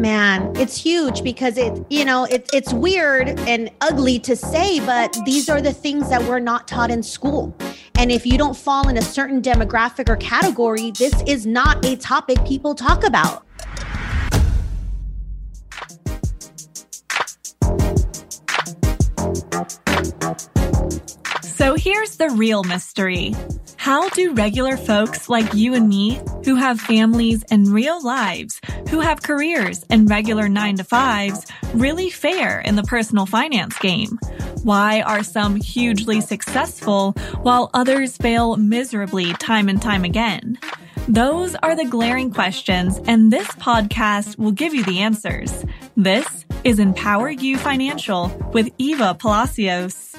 Oh. man it's huge because it you know it, it's weird and ugly to say but these are the things that we're not taught in school. And if you don't fall in a certain demographic or category this is not a topic people talk about So here's the real mystery. How do regular folks like you and me, who have families and real lives, who have careers and regular nine to fives, really fare in the personal finance game? Why are some hugely successful while others fail miserably time and time again? Those are the glaring questions, and this podcast will give you the answers. This is Empower You Financial with Eva Palacios.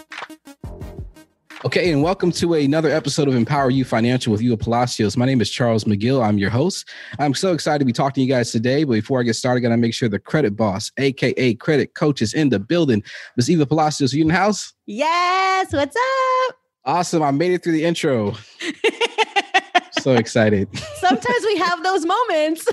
Okay, and welcome to another episode of Empower You Financial with Eva Palacios. My name is Charles McGill. I'm your host. I'm so excited to be talking to you guys today. But before I get started, I gotta make sure the credit boss, aka credit coach, is in the building. Miss Eva Palacios, are you in the house? yes what's up Awesome. I made it through the intro. so excited. sometimes we have those moments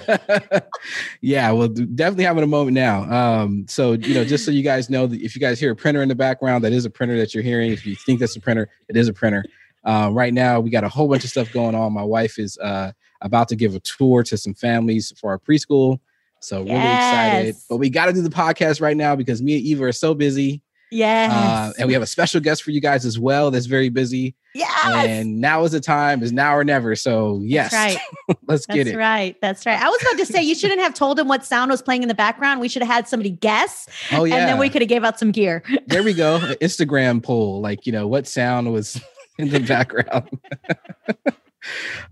yeah, well, definitely having a moment now. Um, so you know, just so you guys know, if you guys hear a printer in the background, that is a printer that you're hearing. If you think that's a printer, it is a printer. Uh, right now, we got a whole bunch of stuff going on. My wife is uh, about to give a tour to some families for our preschool. So really excited. But we got to do the podcast right now because me and Eva are so busy. Yes Uh, and we have a special guest for you guys as well that's very busy. Yeah. And now is the time, is now or never. So yes, That's right. let's get That's it. right. That's right. I was about to say you shouldn't have told him what sound was playing in the background. We should have had somebody guess, Oh yeah. and then we could have gave out some gear. there we go. An Instagram poll, like you know, what sound was in the background.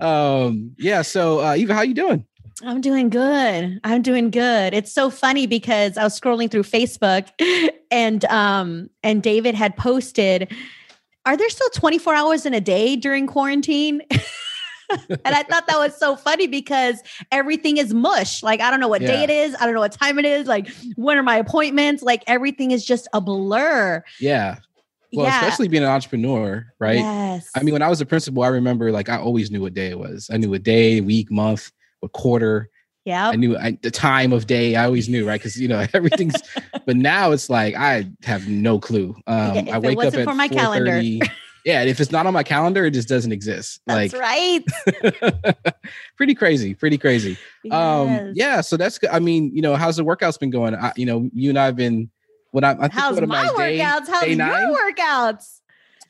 um, yeah. So, uh, Eva, how you doing? I'm doing good. I'm doing good. It's so funny because I was scrolling through Facebook, and um, and David had posted, "Are there still 24 hours in a day during quarantine?" and I thought that was so funny because everything is mush. Like I don't know what day it is. I don't know what time it is. Like when are my appointments? Like everything is just a blur. Yeah. Well, yeah. especially being an entrepreneur, right? Yes. I mean, when I was a principal, I remember like I always knew what day it was. I knew a day, week, month, what quarter. yeah. I knew I, the time of day. I always knew, right? Because you know everything's. but now it's like I have no clue. Um, if I wake up at for my calendar. Yeah, if it's not on my calendar, it just doesn't exist. That's like right. pretty crazy, pretty crazy. Um, yeah, so that's good. I mean, you know, how's the workouts been going? I, you know, you and I've been what I, I think How's my I, day- workouts? How's day your workouts?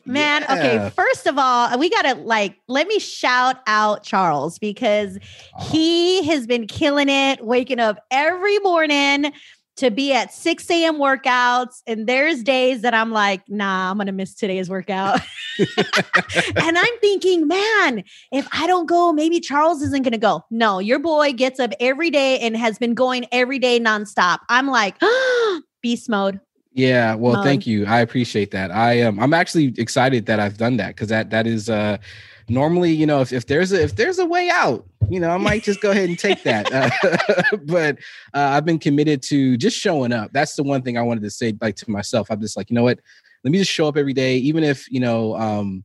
Man, Yeah. okay, first of all, we got to like let me shout out Charles because Oh, he has been killing it, waking up every morning to be at 6 a.m. workouts. And there's days that I'm like, nah, I'm gonna miss today's workout. and I'm thinking, man, if I don't go, maybe Charles isn't gonna go. No, your boy gets up every day and has been going every day nonstop. I'm like, beast mode. Yeah, well, Um, thank you. I appreciate that. I am. I'm actually excited that I've done that because that that is uh normally you know if, if there's a if there's a way out you know i might just go ahead and take that uh, but uh, i've been committed to just showing up that's the one thing i wanted to say like to myself i'm just like you know what let me just show up every day even if you know um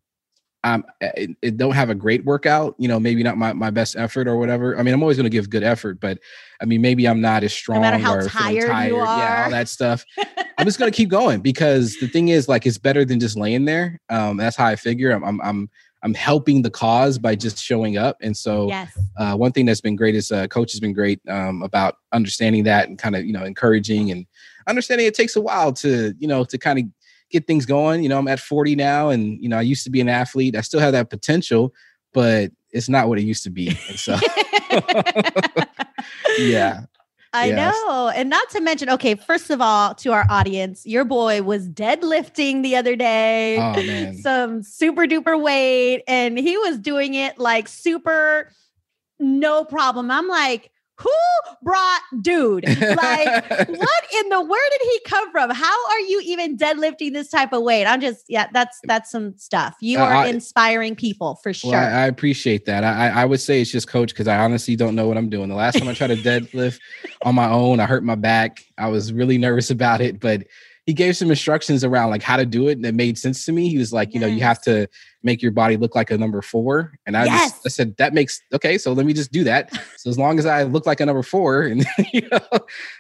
I'm, it, it don't have a great workout, you know, maybe not my, my best effort or whatever. I mean, I'm always going to give good effort, but I mean, maybe I'm not as strong how or tired you yeah, all that stuff. I'm just going to keep going because the thing is, like, it's better than just laying there. Um, that's how I figure. I'm, I'm, I'm, I'm helping the cause by just showing up. And so, Yes. uh, one thing that's been great is uh, coach has been great um, about understanding that and kind of you know encouraging and understanding it takes a while to you know to kind of get things going. You know, I'm at 40 now, and you know I used to be an athlete. I still have that potential, but it's not what it used to be. And so, yeah, I know. And not to mention, okay, first of all, to our audience, your boy was deadlifting the other day, oh some super duper weight, and he was doing it like super no problem. I'm like, who brought dude? Like, what in the where did he come from? How are you even deadlifting this type of weight? I'm just, yeah, that's that's some stuff. You Uh, are I- inspiring people for sure. Well, I, I appreciate that. I, I I would say it's just coach because I honestly don't know what I'm doing. The last time I tried to deadlift on my own, I hurt my back. I was really nervous about it, but he gave some instructions around like how to do it and it made sense to me. He was like you know you have to make your body look like a number four. And i Yes. just i said that makes okay so let me just do that. So as long as i look like a number four and you know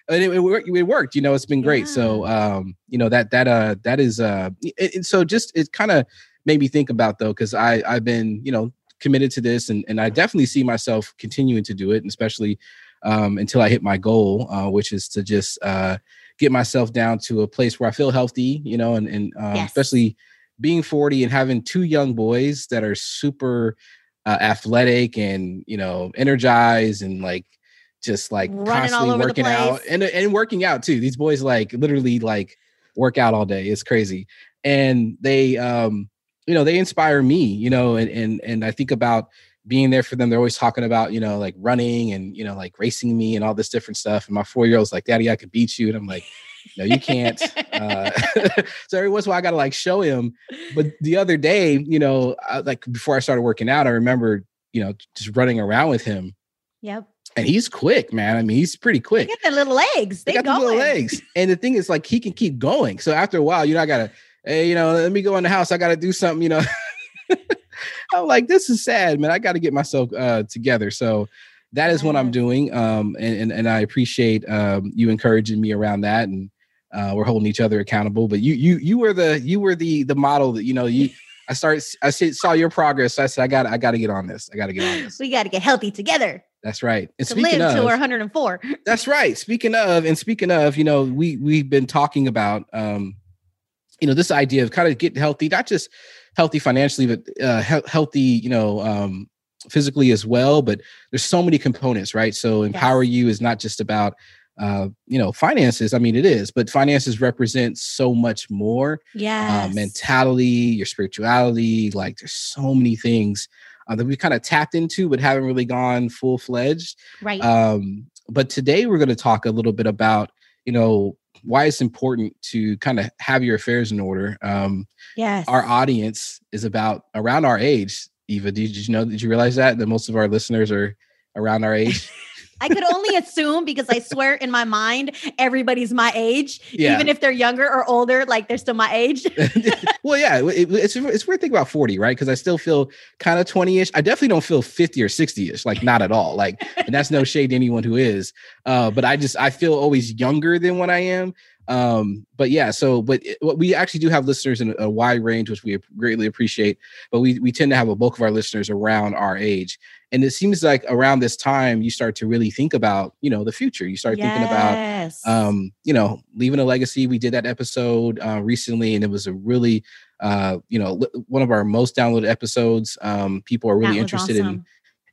and it, it, worked, it worked you know it's been great. So um you know that that uh that is uh it- so just it kind of made me think about though because i i've been you know committed to this and and i definitely see myself continuing to do it and especially um until i hit my goal uh which is to just uh get myself down to a place where i feel healthy you know and and um, Yes. especially being 40 and having two young boys that are super uh, athletic and you know energized and like just like Running constantly working out and and working out too. These boys like literally like work out all day. It's crazy. And they um you know they inspire me you know and and and i think about being there for them they're always talking about you know like running and you know like racing me and all this different stuff and my four year old's like daddy i could beat you and i'm like no you can't uh, so every once in a while i gotta like show him but the other day you know I, like before i started working out i remember you know just running around with him Yep. and he's quick man i mean he's pretty quick They got their little legs. They, they got the little legs. And the thing is, like, he can keep going. So after a while, you know, I gotta, hey, you know, let me go in the house. I gotta do something, you know. I'm like, this is sad, man. I gotta get myself uh together. So that is what I'm doing. Um, and, and and I appreciate um you encouraging me around that and uh we're holding each other accountable. But you you you were the you were the the model that you know you I started I saw your progress. So I said, I got I gotta get on this. I gotta get on this. We got to get healthy together That's right. And to speaking live of, to our 104. that's right. Speaking of, and speaking of, you know, we we've been talking about, um, you know, this idea of kind of getting healthy, not just healthy financially, but uh, he- healthy, you know, um, physically as well. But there's so many components, right? So empower you is not just about, uh, you know, finances. I mean, it is, but finances represent so much more. yeah Uh, mentality, your spirituality, like there's so many things. Uh, that we kind of tapped into, but haven't really gone full fledged. Right. Um, but today we're going to talk a little bit about, you know, why it's important to kind of have your affairs in order. Um, yes. our audience is about around our age. Eva, did you know? Did you realize that that most of our listeners are around our age? I could only assume because I swear in my mind, everybody's my age. Yeah. Even if they're younger or older, like they're still my age. well, yeah, it- it's it's weird thing about forty, right? Because I still feel kind of twenty ish. I definitely don't feel fifty or sixty ish, like not at all. Like, and that's no shade to anyone who is. Uh, but I just I feel always younger than what I am. Um, but yeah, so but it, what we actually do have listeners in a wide range, which we greatly appreciate. But we we tend to have a bulk of our listeners around our age, and it seems like around this time you start to really think about you know the future. You start thinking about um, you know, leaving a legacy. We did that episode uh, recently, and it was a really, uh, you know, one of our most downloaded episodes. Um, people are really interested in awesome.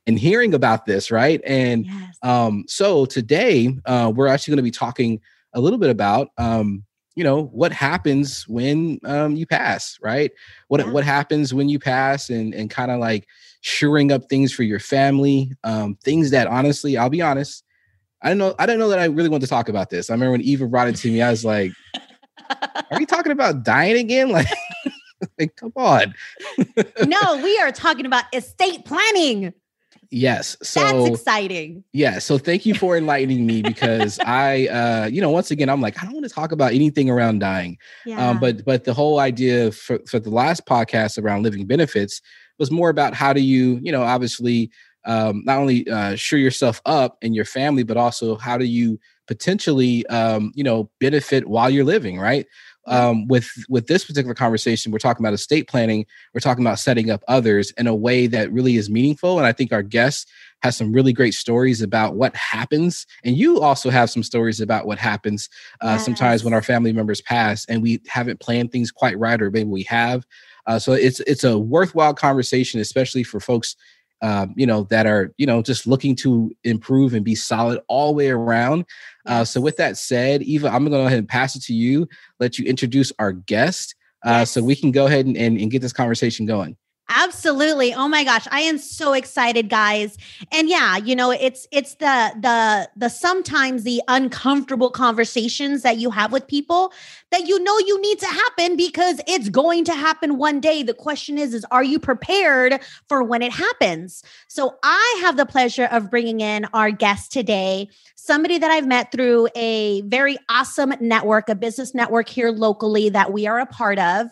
in hearing about this, right? And Yes. um, so today, uh, we're actually going to be talking a little bit about, um, you know, what happens when um, you pass, right? What Yeah. what happens when you pass, and and kind of like shoring up things for your family, um, things that honestly, I'll be honest. I don't know. I don't know that I really want to talk about this. I remember when Eva brought it to me, I was like, "Are we talking about dying again?" Like, like come on. no, we are talking about estate planning. Yes. So That's exciting. yeah. So thank you for enlightening me because I, uh, you know, once again, I'm like, I don't want to talk about anything around dying. Yeah. Um, but but the whole idea for for the last podcast around living benefits was more about how do you, you know, obviously um, not only uh, sure yourself up and your family, but also how do you potentially, um, you know, benefit while you're living, right? Um, with with this particular conversation, we're talking about estate planning. We're talking about setting up others in a way that really is meaningful, and I think our guest has some really great stories about what happens, and you also have some stories about what happens uh, sometimes when our family members pass and we haven't planned things quite right, or maybe we have. Uh, so it's it's a worthwhile conversation, especially for folks, um, you know, that are you know just looking to improve and be solid all the way around. Uh, so with that said, Eva, I'm gonna go ahead and pass it to you. Let you introduce our guest, uh, so we can go ahead and, and, and get this conversation going. Absolutely. Oh my gosh, I am so excited guys. And yeah, you know, it's it's the the the sometimes the uncomfortable conversations that you have with people that you know you need to happen because it's going to happen one day. The question is is are you prepared for when it happens? So I have the pleasure of bringing in our guest today, somebody that I've met through a very awesome network, a business network here locally that we are a part of.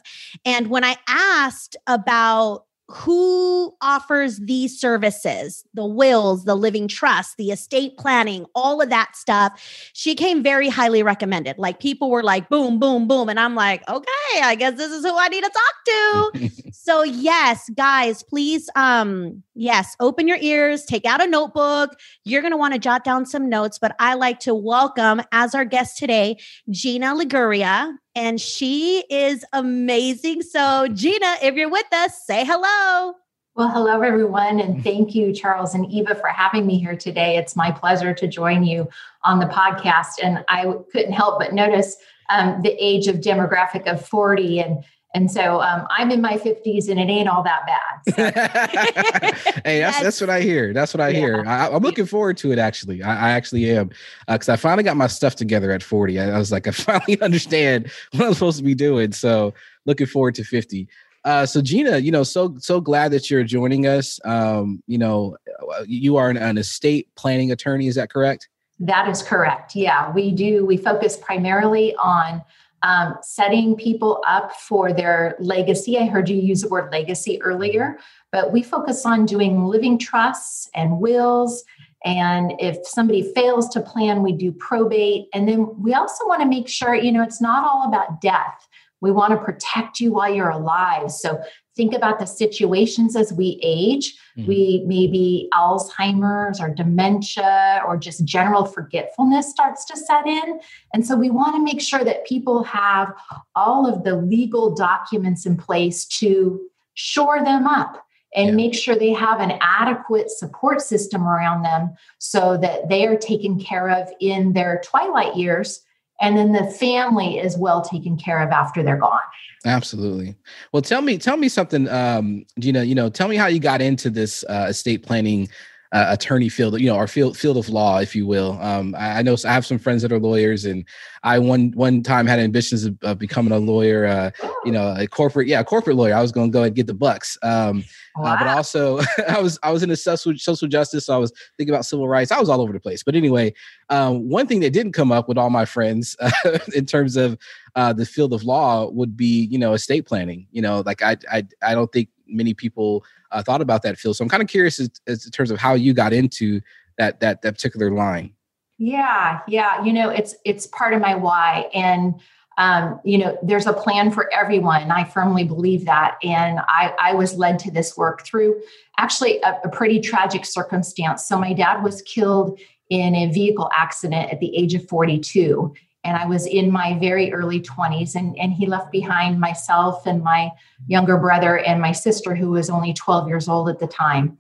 And when I asked about who offers these services the wills the living trust the estate planning all of that stuff. She came very highly recommended. Like people were like boom boom boom. And i'm like okay i guess this is who i need to talk to. So yes guys please um yes open your ears take out a notebook. You're going to want to jot down some notes but i like to welcome as our guest today gina liguria and she is amazing. So, Gina, if you're with us, say hello. Well, hello, everyone. And thank you, Charles and Eva, for having me here today. It's my pleasure to join you on the podcast. And I couldn't help but notice um, the age of demographic of 40 and and so um, I'm in my 50s and it ain't all that bad. So. hey, that's, that's what I hear. That's what I yeah. hear. I, am looking forward to it, actually. I, I actually am. Because uh, I finally got my stuff together at 40. I, I, was like, I finally understand what I'm supposed to be doing. So looking forward to 50. Uh, so Gina, you know, so so glad that you're joining us. Um, you know, uh, you are an, an estate planning attorney. Is that correct? That is correct. Yeah, we do. We focus primarily on um, setting people up for their legacy. I heard you use the word legacy earlier, but we focus on doing living trusts and wills. And if somebody fails to plan, we do probate. And then we also want to make sure, you know, it's not all about death. We want to protect you while you're alive. So think about the situations as we age. Mm-hmm. We maybe Alzheimer's or dementia or just general forgetfulness starts to set in. And so we want to make sure that people have all of the legal documents in place to shore them up and yeah. make sure they have an adequate support system around them so that they are taken care of in their twilight years and then the family is well taken care of after they're gone. Absolutely. Well tell me tell me something um gina you know tell me how you got into this uh, estate planning uh, attorney field, you know, our field field of law, if you will. Um, I, I, know I have some friends that are lawyers, and I one one time had ambitions of, of becoming a lawyer. Uh, you know, a corporate, yeah, a corporate lawyer. I was going to go and get the bucks. Um, wow. uh, but also, I was I was into social social justice. So I was thinking about civil rights. I was all over the place. But anyway, um, one thing that didn't come up with all my friends in terms of uh, the field of law would be, you know, estate planning. You know, like I I I don't think many people uh, thought about that field. So I'm kind of curious as, as in terms of how you got into that that that particular line. Yeah, yeah. You know, it's it's part of my why, and um, you know, there's a plan for everyone. I firmly believe that, and I I was led to this work through actually a, a pretty tragic circumstance. So my dad was killed in a vehicle accident at the age of 42 and I was in my very early 20s. And, and he left behind myself and my younger brother and my sister, who was only 12 years old at the time.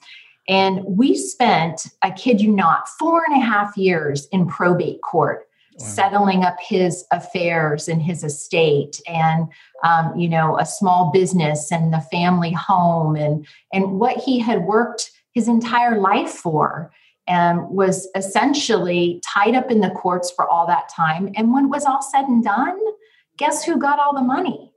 And we spent, I kid you not, four and a half years in probate court. Wow. settling up his affairs and his estate and um, you know a small business and the family home and and what he had worked his entire life for and was essentially tied up in the courts for all that time. And when it was all said and done, guess who got all the money?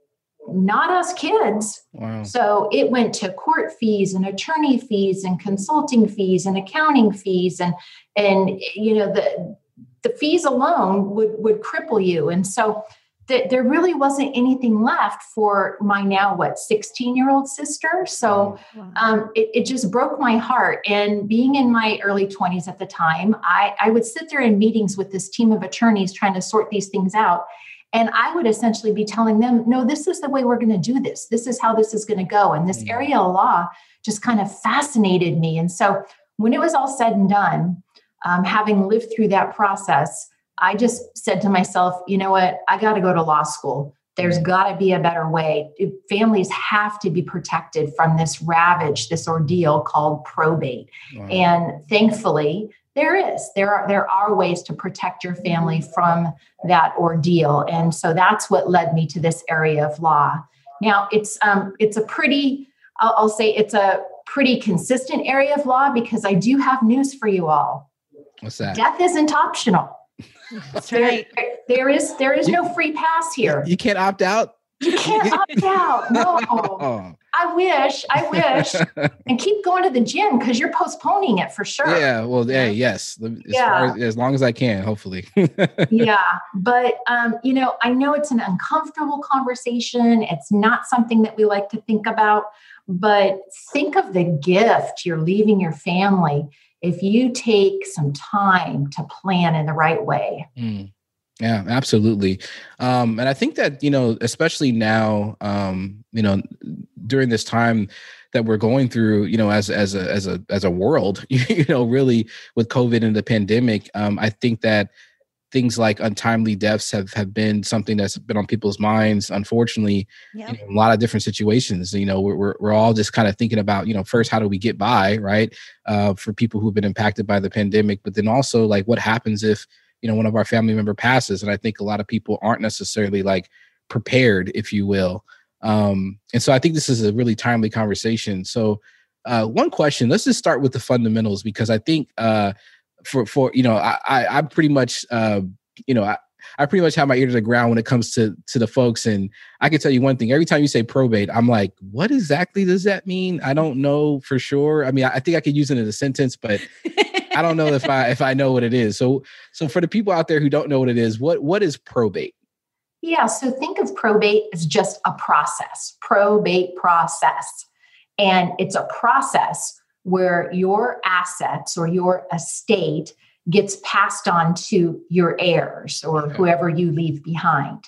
Not us kids. Wow. So it went to court fees and attorney fees and consulting fees and accounting fees and and you know the the fees alone would would cripple you. And so that there really wasn't anything left for my now what 16 year old sister so um, it, it, just broke my heart. And being in my early 20s at the time I, I would sit there in meetings with this team of attorneys trying to sort these things out. And i would essentially be telling them no this is the way we're going to do this. This is how this is going to go. And this mm. area of law just kind of fascinated me. And so when it was all said and done um, having lived through that process I just said to myself, you know what? I got to go to law school. There's got to be a better way. Families have to be protected from this ravage, this ordeal called probate. Wow. And thankfully, there is. There are there are ways to protect your family from that ordeal. And so that's what led me to this area of law. Now it's um, it's a pretty I'll, I'll say it's a pretty consistent area of law because I do have news for you all. What's that? Death isn't optional. That's right. There, there is there is no free pass here. You can't opt out. You can't opt out. No. Oh, I wish, I wish. and keep going to the gym because you're postponing it for sure. yeah. Well, hey, yes. As, Yeah. as, as long as I can, hopefully. yeah but um, you know i know it's an uncomfortable conversation it's not something that we like to think about but think of the gift you're leaving your family if you take some time to plan in the right way Mm. Yeah, absolutely. Um, and I think that, you know, especially now, um, you know, during this time that we're going through, you know, as as a as a as a world, you know, really with COVID and the pandemic, um, I think that things like untimely deaths have have been something that's been on people's minds. Unfortunately, Yep. know, a lot of different situations. You know, we're we're, we're all just kind of thinking about, you know, first how do we get by, right? Uh, for people who've been impacted by the pandemic, but then also like what happens if you know one of our family member passes, and I think a lot of people aren't necessarily like prepared, if you will. Um, and so I think this is a really timely conversation. So uh, one question, let's just start with the fundamentals because I think uh, for for you know I, I I'm pretty much uh, you know I, I pretty much have my ear to the ground when it comes to to the folks, and I can tell you one thing: every time you say probate, I'm like, what exactly does that mean? I don't know for sure. I mean, I, I think I could use it in a sentence, but I don't know if I if I know what it is. So so for the people out there who don't know what it is, what what is probate? yeah so think of probate as just a process probate process and it's a process where your assets or your estate gets passed on to your heirs or Okay. whoever you leave behind.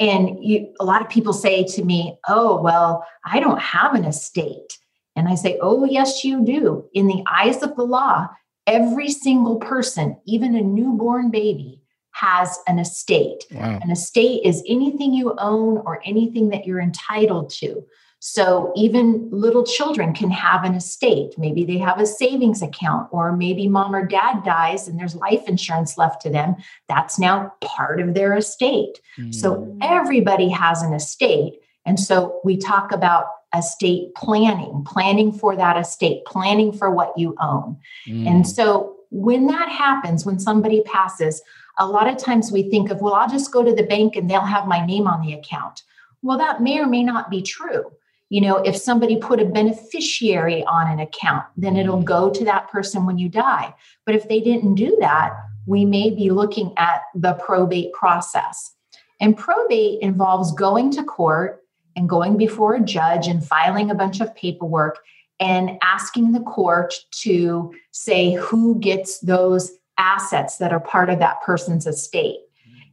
And you, a lot of people say to me, Oh, well, I don't have an estate. And I say, Oh, yes, you do. In the eyes of the law, every single person, even a newborn baby, has an estate. Wow. An estate is anything you own or anything that you're entitled to. So even little children can have an estate. Maybe they have a savings account, or maybe mom or dad dies and there's life insurance left to them. That's now part of their estate. So Mm. everybody has an estate. And so we talk about estate planning, planning for that estate, planning for what you own. Mm. And so when that happens, when somebody passes, a lot of times we think of, well, I'll just go to the bank and they'll have my name on the account. Well, that may or may not be true. You know, if somebody put a beneficiary on an account, then it'll go to that person when you die. But if they didn't do that, we may be looking at the probate process. And probate involves going to court and going before a judge and filing a bunch of paperwork and asking the court to say who gets those assets that are part of that person's estate.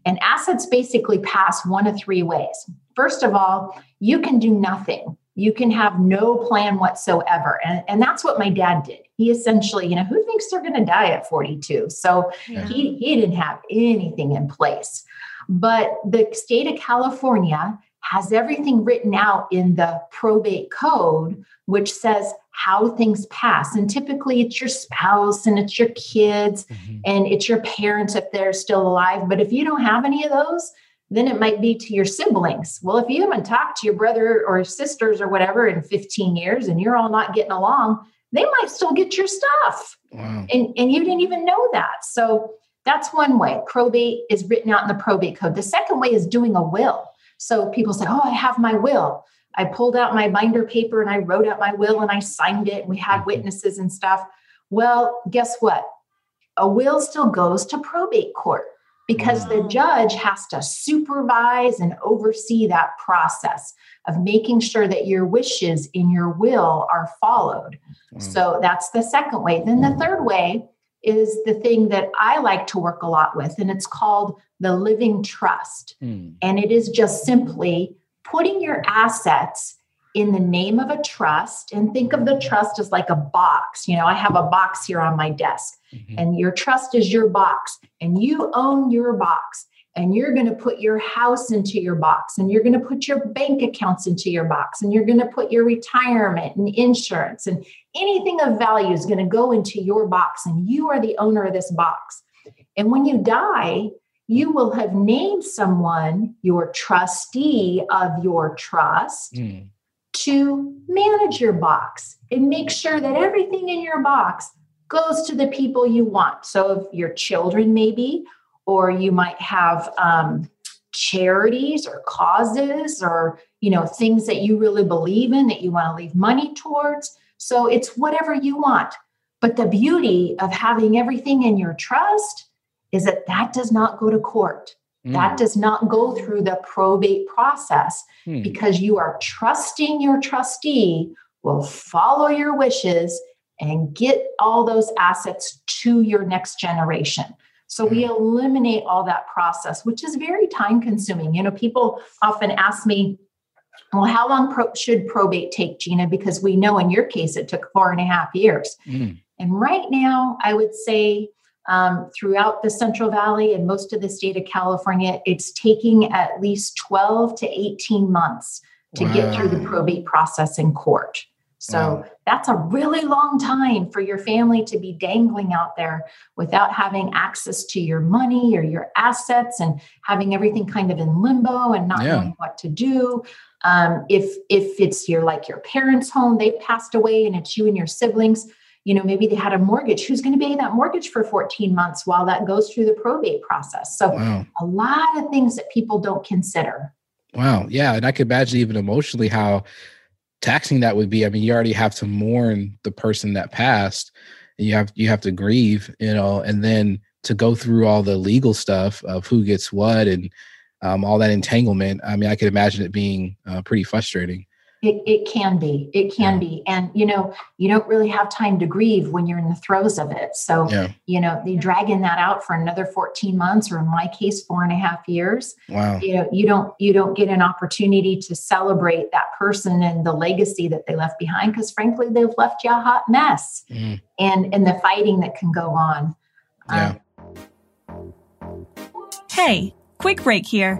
And assets basically pass one of three ways. First of all, you can do nothing. You can have no plan whatsoever. And, and that's what my dad did. He essentially, you know, who thinks they're going to die at 42? So Yeah. he, he didn't have anything in place. But the state of California has everything written out in the probate code, which says how things pass. And typically it's your spouse and it's your kids Mhm. and it's your parents if they're still alive. But if you don't have any of those, then it might be to your siblings. Well, if you haven't talked to your brother or sisters or whatever in 15 years and you're all not getting along, they might still get your stuff Wow. and, and you didn't even know that. So that's one way. Probate is written out in the probate code. The second way is doing a will. So people say, Oh, I have my will. I pulled out my binder paper and I wrote out my will and I signed it and we had Mhm. witnesses and stuff. Well, guess what? A will still goes to probate court because the judge has to supervise and oversee that process of making sure that your wishes in your will are followed. Wow. So that's the second way. Then the third way is the thing that I like to work a lot with, and it's called the living trust. Mm. And it is just simply putting your assets in the name of a trust and think of the trust as like a box. You know, I have a box here on my desk, Mhm. and your trust is your box, and you own your box. And you're going to put your house into your box, and you're going to put your bank accounts into your box, and you're going to put your retirement and insurance, and anything of value is going to go into your box, and you are the owner of this box. And when you die, you will have named someone your trustee of your trust Mm. To manage your box and make sure that everything in your box goes to the people you want. So, if your children, maybe, or you might have um, charities or causes or you know things that you really believe in that you want to leave money towards. So it's whatever you want. But the beauty of having everything in your trust is that that does not go to court mm. that does not go through the probate process mm. because you are trusting your trustee will follow your wishes and get all those assets to your next generation so we mm. eliminate all that process, which is very time consuming. You know, people often ask me, well, how long pro- should probate take, Gina? Because we know in your case it took four and a half years. Mm. And right now, I would say um, throughout the Central Valley and most of the state of California, it's taking at least 12 to 18 months to wow. get through the probate process in court. So wow. that's a really long time for your family to be dangling out there without having access to your money or your assets and having everything kind of in limbo and not yeah. knowing what to do. Um, if if it's your like your parents' home, they passed away and it's you and your siblings, you know, maybe they had a mortgage. Who's going to pay that mortgage for 14 months while that goes through the probate process? So wow. a lot of things that people don't consider. Wow. Yeah. And I could imagine even emotionally how taxing that would be. I mean, you already have to mourn the person that passed, and you have you have to grieve, you know, and then to go through all the legal stuff of who gets what and um, all that entanglement. I mean, I could imagine it being uh, pretty frustrating. It, it can be. It can yeah. be. And, you know, you don't really have time to grieve when you're in the throes of it. So, yeah. you know, they dragging that out for another 14 months, or in my case, four and a half years. Wow. You know, you don't, you don't get an opportunity to celebrate that person and the legacy that they left behind because frankly, they've left you a hot mess mm. and, and the fighting that can go on. Yeah. Um, hey, quick break here.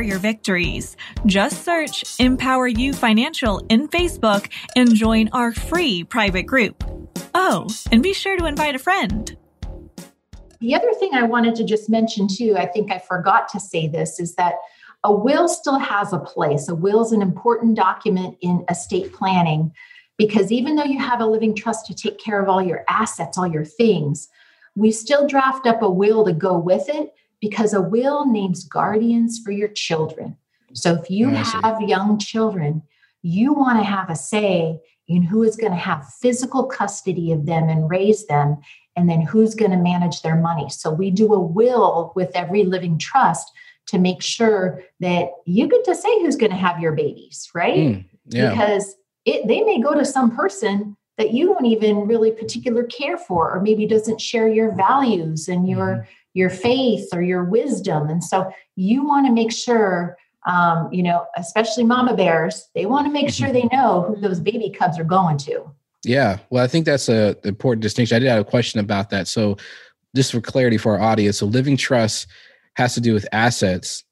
your victories. Just search Empower You Financial in Facebook and join our free private group. Oh, and be sure to invite a friend. The other thing I wanted to just mention too, I think I forgot to say this, is that a will still has a place. A will is an important document in estate planning because even though you have a living trust to take care of all your assets, all your things, we still draft up a will to go with it because a will names guardians for your children. So if you have young children, you want to have a say in who is going to have physical custody of them and raise them, and then who's going to manage their money. So we do a will with every living trust to make sure that you get to say who's going to have your babies, right? Mm, yeah. Because it, they may go to some person that you don't even really particular care for or maybe doesn't share your values and your mm your faith or your wisdom. And so you want to make sure, um, you know, especially mama bears, they want to make sure they know who those baby cubs are going to. Yeah. Well, I think that's a important distinction. I did have a question about that. So just for clarity for our audience, so living trust has to do with assets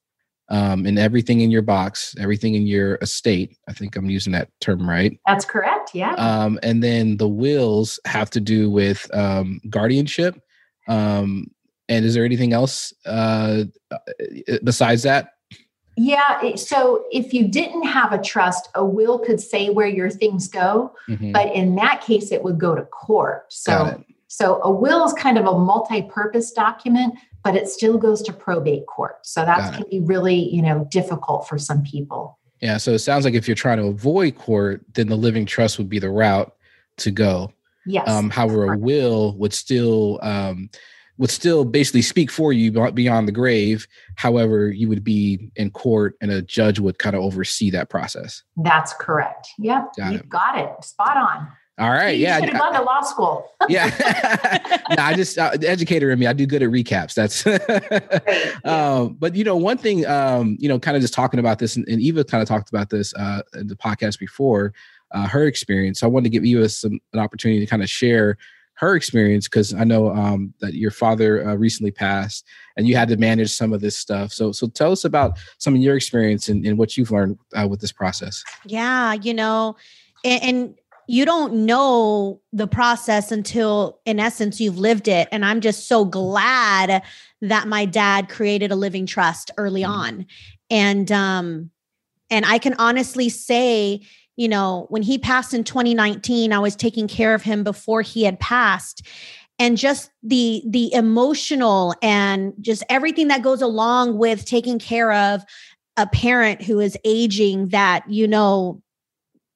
um, and everything in your box, everything in your estate. I think I'm using that term right. That's correct. Yeah. Um, and then the wills have to do with um, guardianship, um, and is there anything else uh, uh, besides that? Yeah. So if you didn't have a trust, a will could say where your things go, mm-hmm. but in that case, it would go to court. So, so a will is kind of a multi-purpose document, but it still goes to probate court. So that can be really, you know, difficult for some people. Yeah. So it sounds like if you're trying to avoid court, then the living trust would be the route to go. Yes. Um, however, a will would still um, would still basically speak for you beyond the grave. However, you would be in court and a judge would kind of oversee that process. That's correct. Yep. Got You've it. got it. Spot on. All right. You yeah. should have gone to law school. yeah. no, I just uh, the educator in me. I do good at recaps. That's. Um, but you know, one thing, um, you know, kind of just talking about this, and, and Eva kind of talked about this uh, in the podcast before, uh, her experience. So I wanted to give Eva some an opportunity to kind of share her experience because I know um, that your father uh, recently passed, and you had to manage some of this stuff. So, so tell us about some of your experience and, and what you've learned uh, with this process. Yeah, you know, and, and you don't know the process until in essence you've lived it and i'm just so glad that my dad created a living trust early Mhm. on and um and i can honestly say you know when he passed in 2019 i was taking care of him before he had passed and just the the emotional and just everything that goes along with taking care of a parent who is aging that you know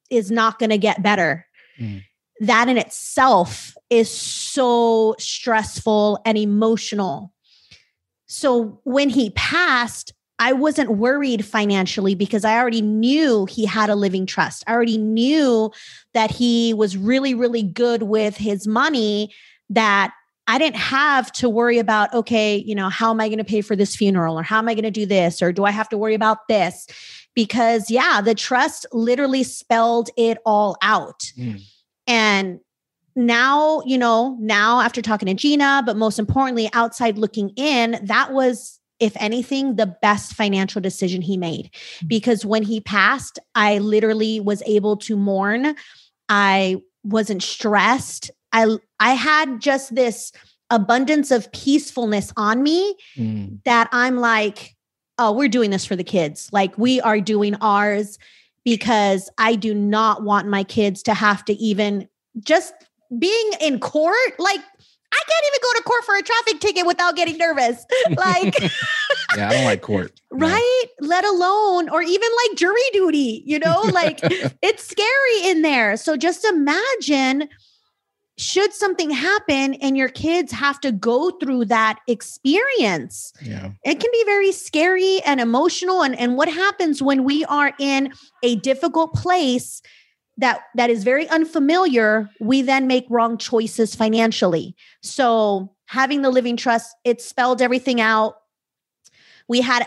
is not going to get better. Mm. That in itself is so stressful and emotional. So when he passed, I wasn't worried financially because I already knew he had a living trust. I already knew that he was really, really good with his money, that I didn't have to worry about, okay, you know, how am I going to pay for this funeral or how am I going to do this or do I have to worry about this? Because, yeah, the trust literally spelled it all out. Mm. And now, you know, now after talking to Gina, but most importantly, outside looking in, that was, if anything, the best financial decision he made. Because when he passed, I literally was able to mourn. I wasn't stressed. I I had just this abundance of peacefulness on me Mm. that I'm like, oh, we're doing this for the kids. Like we are doing ours because I do not want my kids to have to even just being in court. Like I can't even go to court for a traffic ticket without getting nervous. Like, Yeah, I don't like court. No. right? Let alone, or even like jury duty, you know, like it's scary in there. So just imagine should something happen and your kids have to go through that experience Yeah. it can be very scary and emotional and, and what happens when we are in a difficult place that that is very unfamiliar we then make wrong choices financially. So having the living trust it spelled everything out. We had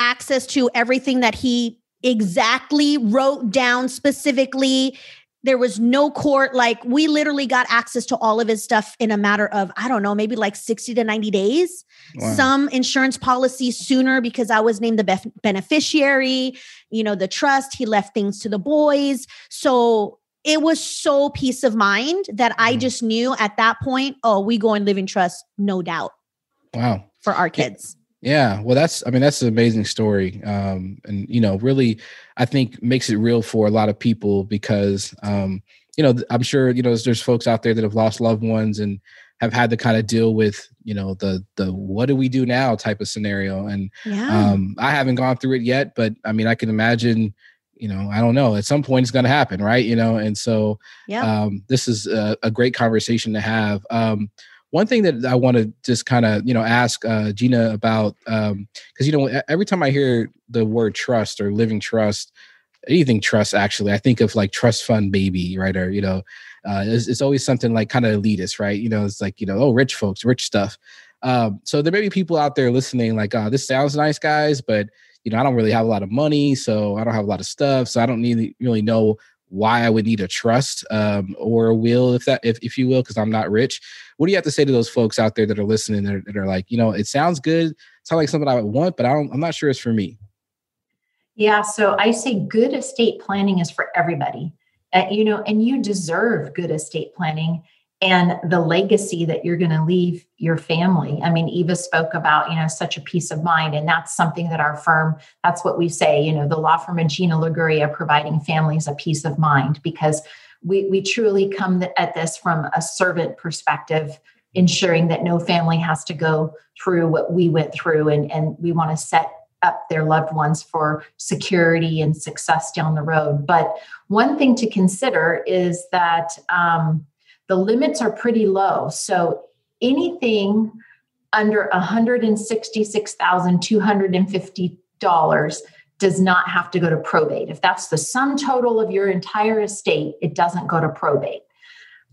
access to everything that he exactly wrote down specifically there was no court like we literally got access to all of his stuff in a matter of i don't know maybe like 60 to 90 days Wow. some insurance policies sooner because I was named the bef- beneficiary, you know, the trust, he left things to the boys. So it was so peace of mind that I Mhm. just knew at that point, oh, we go and live in trust, no doubt, Wow. for our kids. Yeah, well, that's I mean that's an amazing story, um, and you know, really, I think makes it real for a lot of people because um, you know I'm sure you know there's, there's folks out there that have lost loved ones and have had to kind of deal with you know the the what do we do now type of scenario, and Yeah. um, I haven't gone through it yet, but I mean I can imagine, you know, I don't know, at some point it's going to happen, right? You know, and so yeah. um, this is a, a great conversation to have. Um, one thing that I want to just kind of you know ask uh, Gina about because you know every time I hear the word trust or living trust, anything trust actually, I think of like trust fund baby, right? Or you know, uh, it's, it's always something like kind of elitist, right? You know, it's like you know, oh, rich folks, rich stuff. Um, so there may be people out there listening, like, oh, this sounds nice, guys, but you know, I don't really have a lot of money, so I don't have a lot of stuff, so I don't need really know why I would need a trust um, or a will, if that, if, if you will, because I'm not rich. What do you have to say to those folks out there that are listening that are, that are like, you know, it sounds good, sounds like something I would want, but I don't, I'm not sure it's for me. Yeah, so I say good estate planning is for everybody. Uh, you know, and you deserve good estate planning and the legacy that you're going to leave your family. I mean, Eva spoke about, you know, such a peace of mind. And that's something that our firm, that's what we say, you know, the law firm of Gina Liguria providing families a peace of mind because we, we truly come at this from a servant perspective, ensuring that no family has to go through what we went through. And, and we want to set up their loved ones for security and success down the road. But one thing to consider is that um, the limits are pretty low. So anything under $166,250 does not have to go to probate. If that's the sum total of your entire estate, it doesn't go to probate.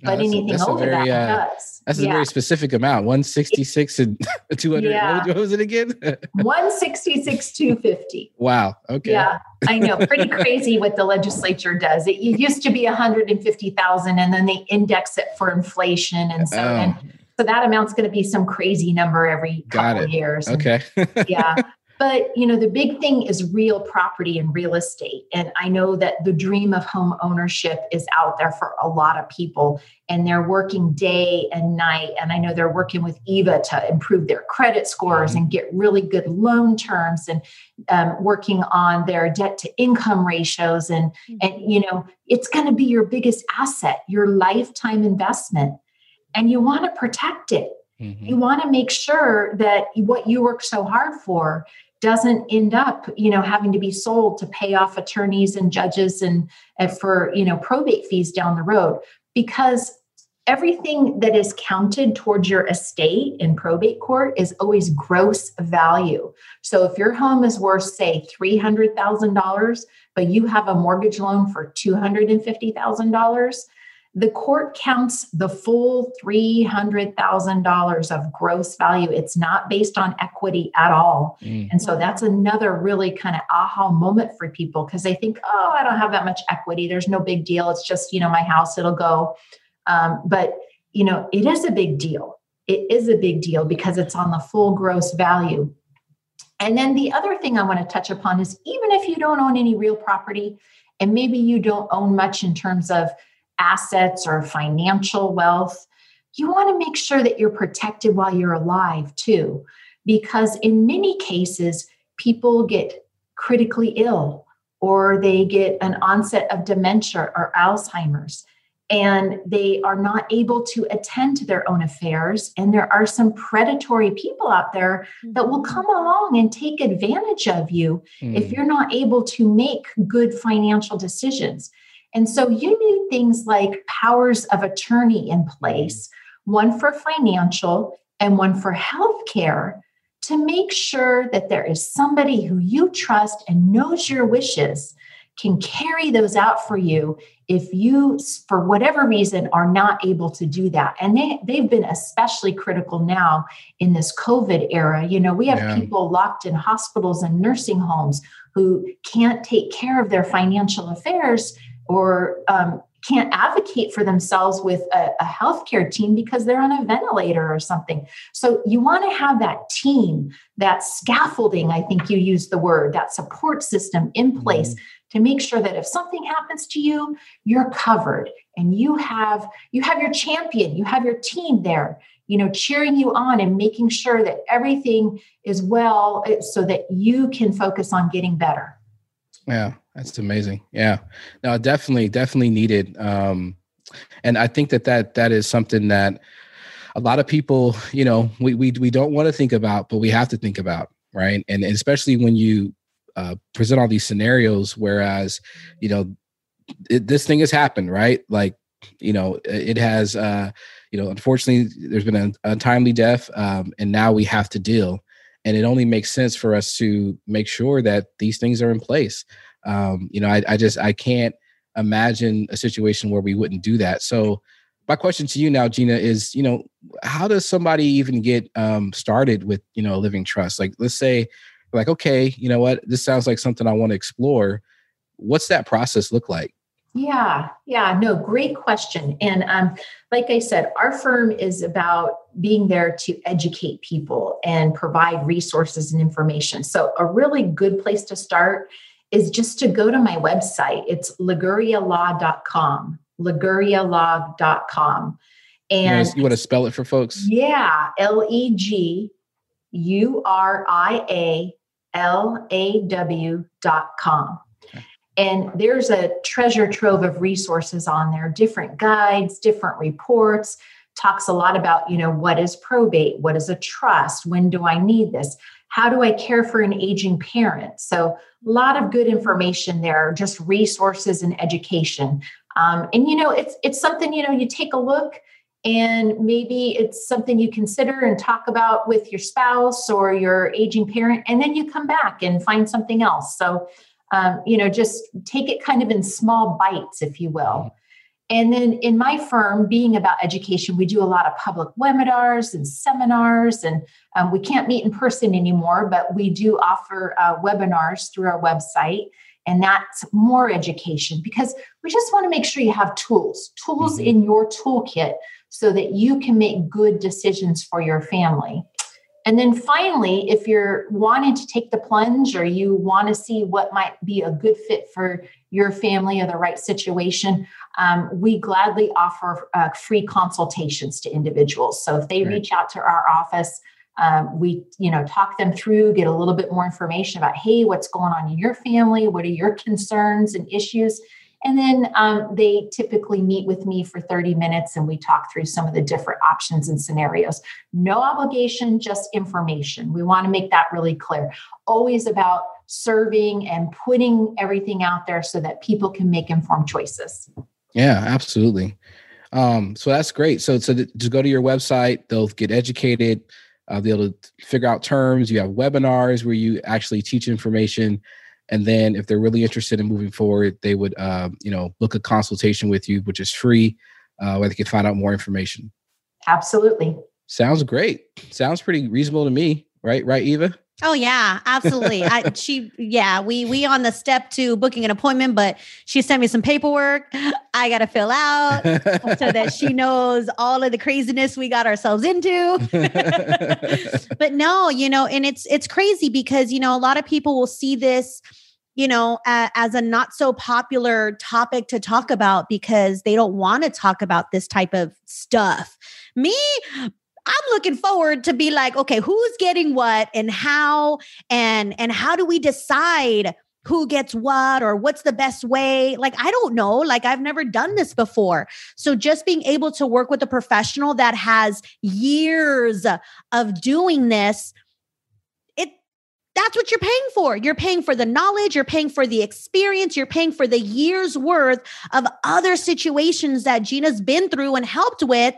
But that's a- anything a over very, that uh, does. That's a very specific amount 166 and 200. Yeah. What, was- it again? 166 250 wow. Okay. yeah i know pretty crazy what the legislature does it, it used to be 150000 and then they index it for inflation and so Oh, and so that amount's going to be some crazy number every Got couple it. years okay. yeah but you know the big thing is real property and real estate. And i know that the dream of home ownership is out there for a lot of people and they're working day and night. And i know they're working with eva to improve their credit scores and get really good loan terms and um, working on their debt to income ratios. And and you know it's going to be your biggest asset your lifetime investment. And you want to protect it. Mhm. you want to make sure that what you work so hard for doesn't end up you know having to be sold to pay off attorneys and judges and, and for you know probate fees down the road. Because everything that is counted towards your estate in probate court is always gross value. So if your home is worth say $300000 but you have a mortgage loan for $250000 the court counts the full $300,000 of gross value. It's not based on equity at all. Mm. And so that's another really kind of aha moment for people because they think, oh, I don't have that much equity. There's no big deal. It's just, you know, my house, it'll go. Um, but, you know, it is a big deal. It is a big deal because it's on the full gross value. And then the other thing I want to touch upon is even if you don't own any real property, and maybe you don't own much in terms of assets or financial wealth, you want to make sure that you're protected while you're alive too. Because in many cases, people get critically ill or they get an onset of dementia or Alzheimer's and they are not able to attend to their own affairs. And there are some predatory people out there that will come along and take advantage of you if Mm. you're not able to make good financial decisions. And so you need things like powers of attorney in place, one for financial and one for healthcare, to make sure that there is somebody who you trust and knows your wishes can carry those out for you if you for whatever reason are not able to do that and they they've been especially critical now in this covid era you know we have Yeah. people locked in hospitals and nursing homes who can't take care of their financial affairs or um, can't advocate for themselves with a, a healthcare team because they're on a ventilator or something. So you want to have that team, that scaffolding, I think you used the word, that support system in place to make sure that if something happens to you, you're covered and you have you have your champion, you have your team there, you know, cheering you on and making sure that everything is well eh, so that you can focus on getting better. Yeah, that's amazing. Yeah, no, definitely, definitely needed. Um, and I think that that that is something that a lot of people, you know, we we we don't want to think about, but we have to think about, right? And, especially when you uh, present all these scenarios, whereas, you know, it, this thing has happened, right? Like, you know, it has, uh, you know, unfortunately, there's been an untimely death, um, and now we have to deal and it only makes sense for us to make sure that these things are in place. Um, you know I, I just i can't imagine a situation where we wouldn't do that. So my question to you now gina is you know how does somebody even get um, started with you know a living trust? Like let's say like okay you know what? This sounds like something i want to explore. What's that process look like Yeah, yeah, no, great question. And um, like I said, our firm is about being there to educate people and provide resources and information. So, a really good place to start is just to go to my website. It's legurialaw.com, legurialaw.com. you, And know, you want to spell it for folks yeah, L E G U R I A L A W dot com. And there's a treasure trove of resources on there, different guides, different reports, talks a lot about, you know, what is probate? What is a trust? When do I need this? How do I care for an aging parent? So, a lot of good information there, just resources and education. Um, and you know, it's it's something you know you take a look, and maybe it's something you consider and talk about with your spouse or your aging parent, and then you come back and find something else. So, um, you know, just take it kind of in small bites, if you will. And then in my firm, being about education, we do a lot of public webinars and seminars, and um, we can't meet in person anymore, but we do offer uh, webinars through our website. And that's more education because we just want to make sure you have tools, tools mm-hmm. in your toolkit so that you can make good decisions for your family. And then finally, if you're wanting to take the plunge or you want to see what might be a good fit for your family or the right situation, um, we gladly offer uh, free consultations to individuals. So if they right. reach out to our office, um, we you know talk them through get a little bit more information about hey what's going on in your family what are your concerns and issues and then um, they typically meet with me for 30 minutes and we talk through some of the different options and scenarios. No obligation, just information. We want to make that really clear. Always about serving and putting everything out there so that people can make informed choices. Yeah, absolutely. Um, so that's great. So, so to go to your website, they'll get educated. Uh, to figure out terms. You have webinars where you actually teach information and then if they're really interested in moving forward they would uh, you know book a consultation with you which is free uh, where they can find out more information. Absolutely. Sounds great. Sounds pretty reasonable to me. Right right eva Oh yeah, absolutely. I she yeah, we we on the step to booking an appointment, but she sent me some paperwork I got to fill out so that she knows all of the craziness we got ourselves into. but no, you know, and it's it's crazy because you know a lot of people will see this you know, uh, as a not so popular topic to talk about because they don't want to talk about this type of stuff. Me, I'm looking forward to be like, okay, who's getting what and how and and how do we decide who gets what or what's the best way? Like I don't know, like I've never done this before. So just being able to work with a professional that has years of doing this it that's what you're paying for. You're paying for the knowledge, you're paying for the experience, you're paying for the years worth of other situations that Gina's been through and helped with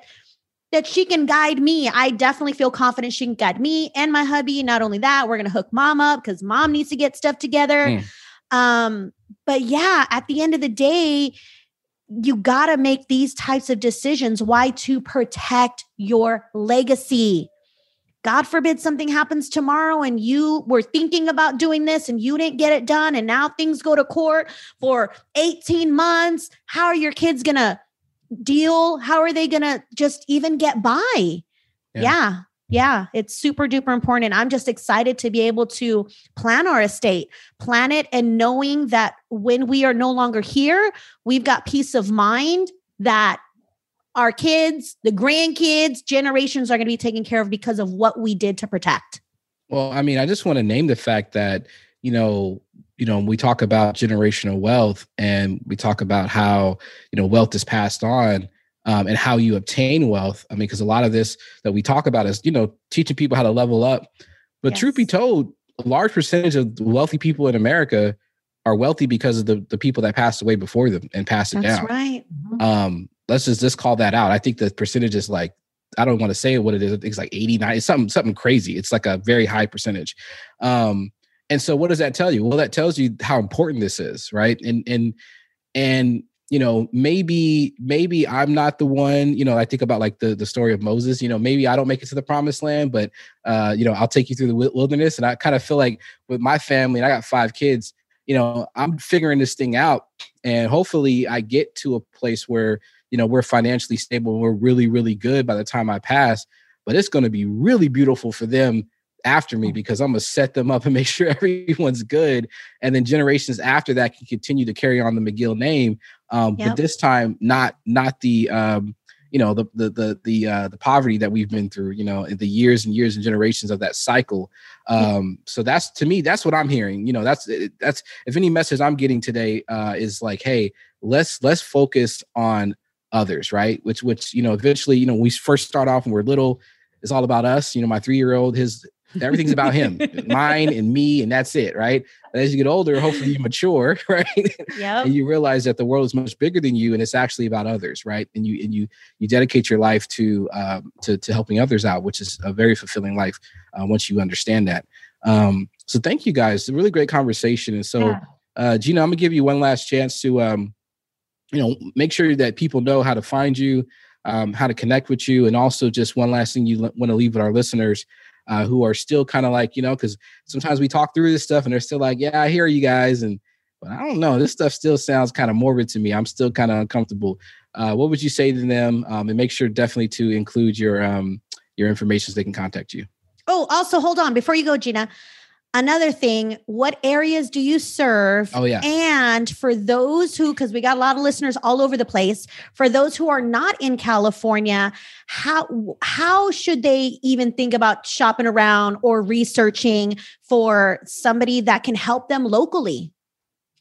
that she can guide me. I definitely feel confident she can guide me and my hubby. Not only that, we're going to hook mom up because mom needs to get stuff together. Mm. Um, but yeah, at the end of the day, you got to make these types of decisions. Why? To protect your legacy. God forbid something happens tomorrow and you were thinking about doing this and you didn't get it done. And now things go to court for 18 months. How are your kids going to deal? How are they going to just even get by? Yeah. yeah. yeah. it's super duper important. I'm just excited to be able to plan our estate, plan it, and knowing that when we are no longer here, we've got peace of mind that our kids, the grandkids, generations are going to be taken care of because of what we did to protect. Well, I mean, I just want to name the fact that, you know, you know, we talk about generational wealth and we talk about how, you know, wealth is passed on um, and how you obtain wealth. I mean, because a lot of this that we talk about is, you know, teaching people how to level up. But yes. truth be told, a large percentage of wealthy people in America are wealthy because of the, the people that passed away before them and passed it down. That's down. right. Mm-hmm. Um, let's just just call that out. I think the percentage is like I don't want to say what it is. It's like 89, it's something something crazy. It's like a very high percentage. Um, and so what does that tell you? Well, that tells you how important this is, right? And and and you know, maybe maybe I'm not the one, you know, I think about like the the story of Moses, you know, maybe I don't make it to the promised land, but uh, you know, I'll take you through the wilderness and I kind of feel like with my family and I got five kids, you know, I'm figuring this thing out and hopefully I get to a place where, you know, we're financially stable we're really really good by the time I pass, but it's going to be really beautiful for them after me because I'm gonna set them up and make sure everyone's good, and then generations after that can continue to carry on the McGill name. Um, yep. But this time, not not the um, you know the the the the uh, the poverty that we've been through. You know, in the years and years and generations of that cycle. Um, so that's to me, that's what I'm hearing. You know, that's that's if any message I'm getting today uh, is like, hey, let's let's focus on others, right? Which which you know, eventually, you know, we first start off and we're little. It's all about us. You know, my three year old, his Everything's about him, mine and me, and that's it, right? And as you get older, hopefully you mature, right? Yeah. and you realize that the world is much bigger than you, and it's actually about others, right? And you and you you dedicate your life to um, to to helping others out, which is a very fulfilling life uh, once you understand that. Um, so thank you guys. A really great conversation. And so, yeah. uh, Gina, I'm gonna give you one last chance to um, you know, make sure that people know how to find you, um, how to connect with you, and also just one last thing you want to leave with our listeners uh, who are still kind of like, you know, because sometimes we talk through this stuff and they're still like, yeah, I hear you guys, and but I don't know, this stuff still sounds kind of morbid to me. I'm still kind of uncomfortable. Uh, what would you say to them? Um, and make sure definitely to include your um, your information so they can contact you. Oh, also hold on before you go, Gina. Another thing, what areas do you serve? Oh, yeah. And for those who, because we got a lot of listeners all over the place, for those who are not in California, how how should they even think about shopping around or researching for somebody that can help them locally?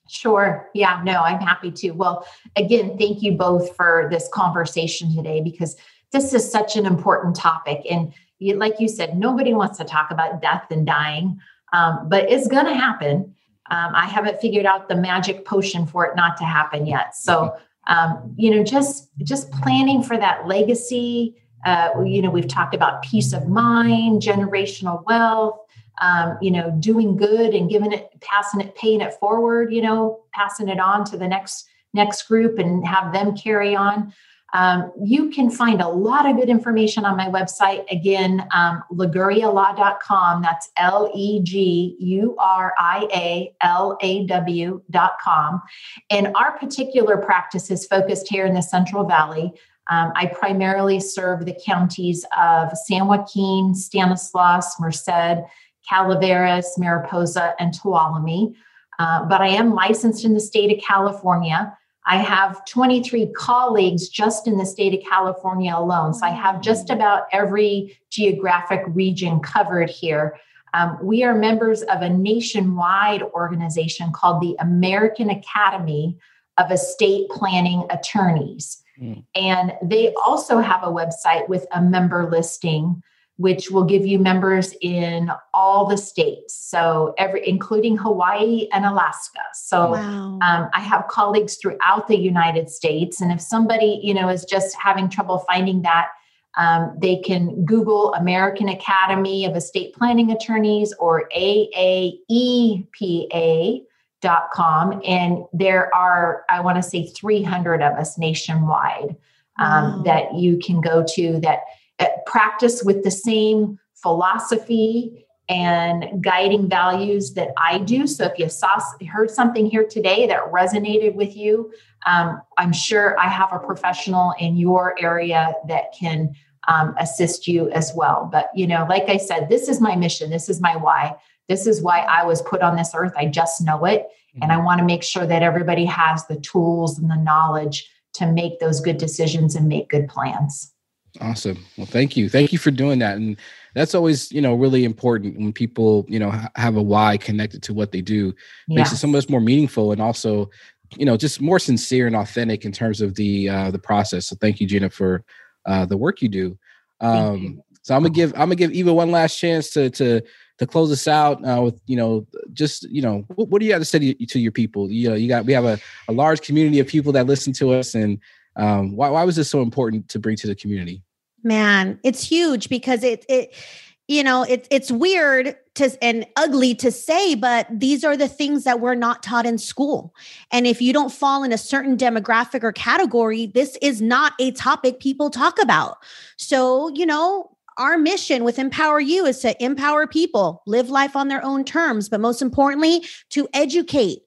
Sure. Yeah, no, I'm happy to. Well, again, thank you both for this conversation today because this is such an important topic. And like you said, nobody wants to talk about death and dying um, but it's going to happen. Um, I haven't figured out the magic potion for it not to happen yet. So, um, you know, just just planning for that legacy. Uh, you know, we've talked about peace of mind, generational wealth. Um, you know, doing good and giving it, passing it, paying it forward. You know, passing it on to the next next group and have them carry on. Um, you can find a lot of good information on my website. Again, um, legurialaw.com. That's L E G U R I A L A W.com. And our particular practice is focused here in the Central Valley. Um, I primarily serve the counties of San Joaquin, Stanislaus, Merced, Calaveras, Mariposa, and Tuolumne. Uh, but I am licensed in the state of California. I have 23 colleagues just in the state of California alone. So I have just mm. about every geographic region covered here. Um, we are members of a nationwide organization called the American Academy of Estate Planning Attorneys. Mm. And they also have a website with a member listing which will give you members in all the states so every including hawaii and alaska so wow. um, i have colleagues throughout the united states and if somebody you know is just having trouble finding that um, they can google american academy of estate planning attorneys or aaepa.com and there are i want to say 300 of us nationwide um, wow. that you can go to that practice with the same philosophy and guiding values that I do. So if you saw heard something here today that resonated with you, um, I'm sure I have a professional in your area that can um, assist you as well. But you know, like I said, this is my mission. This is my why. This is why I was put on this earth. I just know it, and I mm-hmm. want to make sure that everybody has the tools and the knowledge to make those good decisions and make good plans. Awesome. Well, thank you. Thank you for doing that. And that's always, you know, really important when people, you know, have a why connected to what they do. Makes it so much more meaningful and also, you know, just more sincere and authentic in terms of the uh the process. So thank you, Gina, for uh the work you do. Um you. so I'm gonna give I'm gonna give Eva one last chance to to to close us out uh, with you know just you know what, what do you have to say to, to your people you know you got we have a, a large community of people that listen to us and um, why, why was this so important to bring to the community? Man, it's huge because it it you know it's it's weird to and ugly to say but these are the things that we're not taught in school and if you don't fall in a certain demographic or category this is not a topic people talk about so you know our mission with empower you is to empower people live life on their own terms but most importantly to educate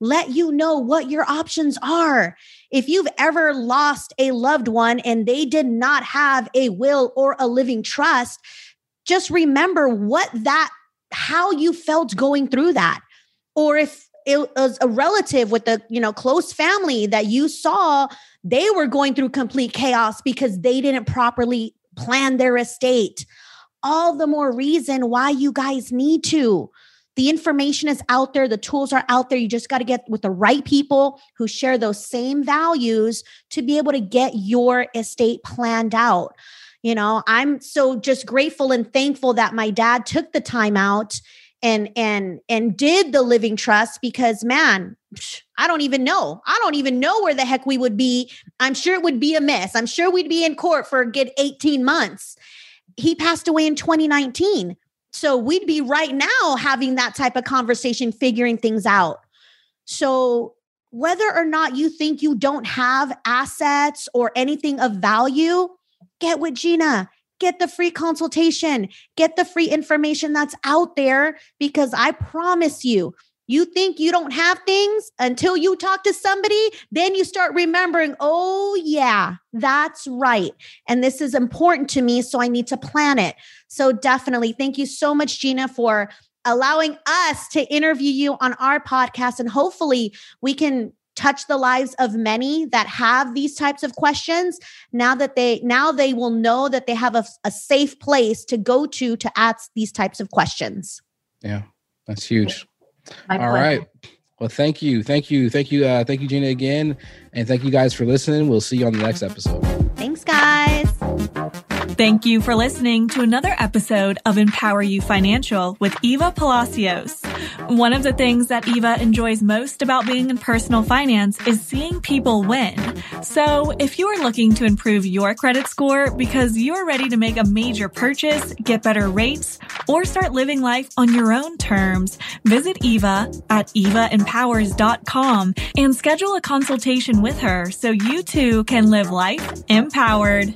let you know what your options are. If you've ever lost a loved one and they did not have a will or a living trust, just remember what that, how you felt going through that. Or if it was a relative with a you know close family that you saw they were going through complete chaos because they didn't properly plan their estate all the more reason why you guys need to the information is out there, the tools are out there. You just got to get with the right people who share those same values to be able to get your estate planned out. You know, I'm so just grateful and thankful that my dad took the time out and and and did the living trust because man i don't even know. I don't even know where the heck we would be. I'm sure it would be a mess. I'm sure we'd be in court for a good 18 months. He passed away in 2019 so we'd be right now having that type of conversation, figuring things out. So whether or not you think you don't have assets or anything of value, get with Gina. Get the free consultation, get the free information that's out there because I promise you, you think you don't have things until you talk to somebody, then you start remembering, oh, yeah, that's right. And this is important to me. So I need to plan it. So definitely thank you so much, Gina, for allowing us to interview you on our podcast. And hopefully we can touch the lives of many that have these types of questions now that they now they will know that they have a, a safe place to go to to ask these types of questions yeah that's huge My All pleasure. right. well thank you thank you thank you uh thank you gina again and thank you guys for listening we'll see you on the next episode thanks guys Thank you for listening to another episode of Empower You Financial with Eva Palacios. One of the things that Eva enjoys most about being in personal finance is seeing people win. So if you are looking to improve your credit score because you're ready to make a major purchase, get better rates, or start living life on your own terms, visit Eva at evaempowers.com and schedule a consultation with her so you too can live life empowered.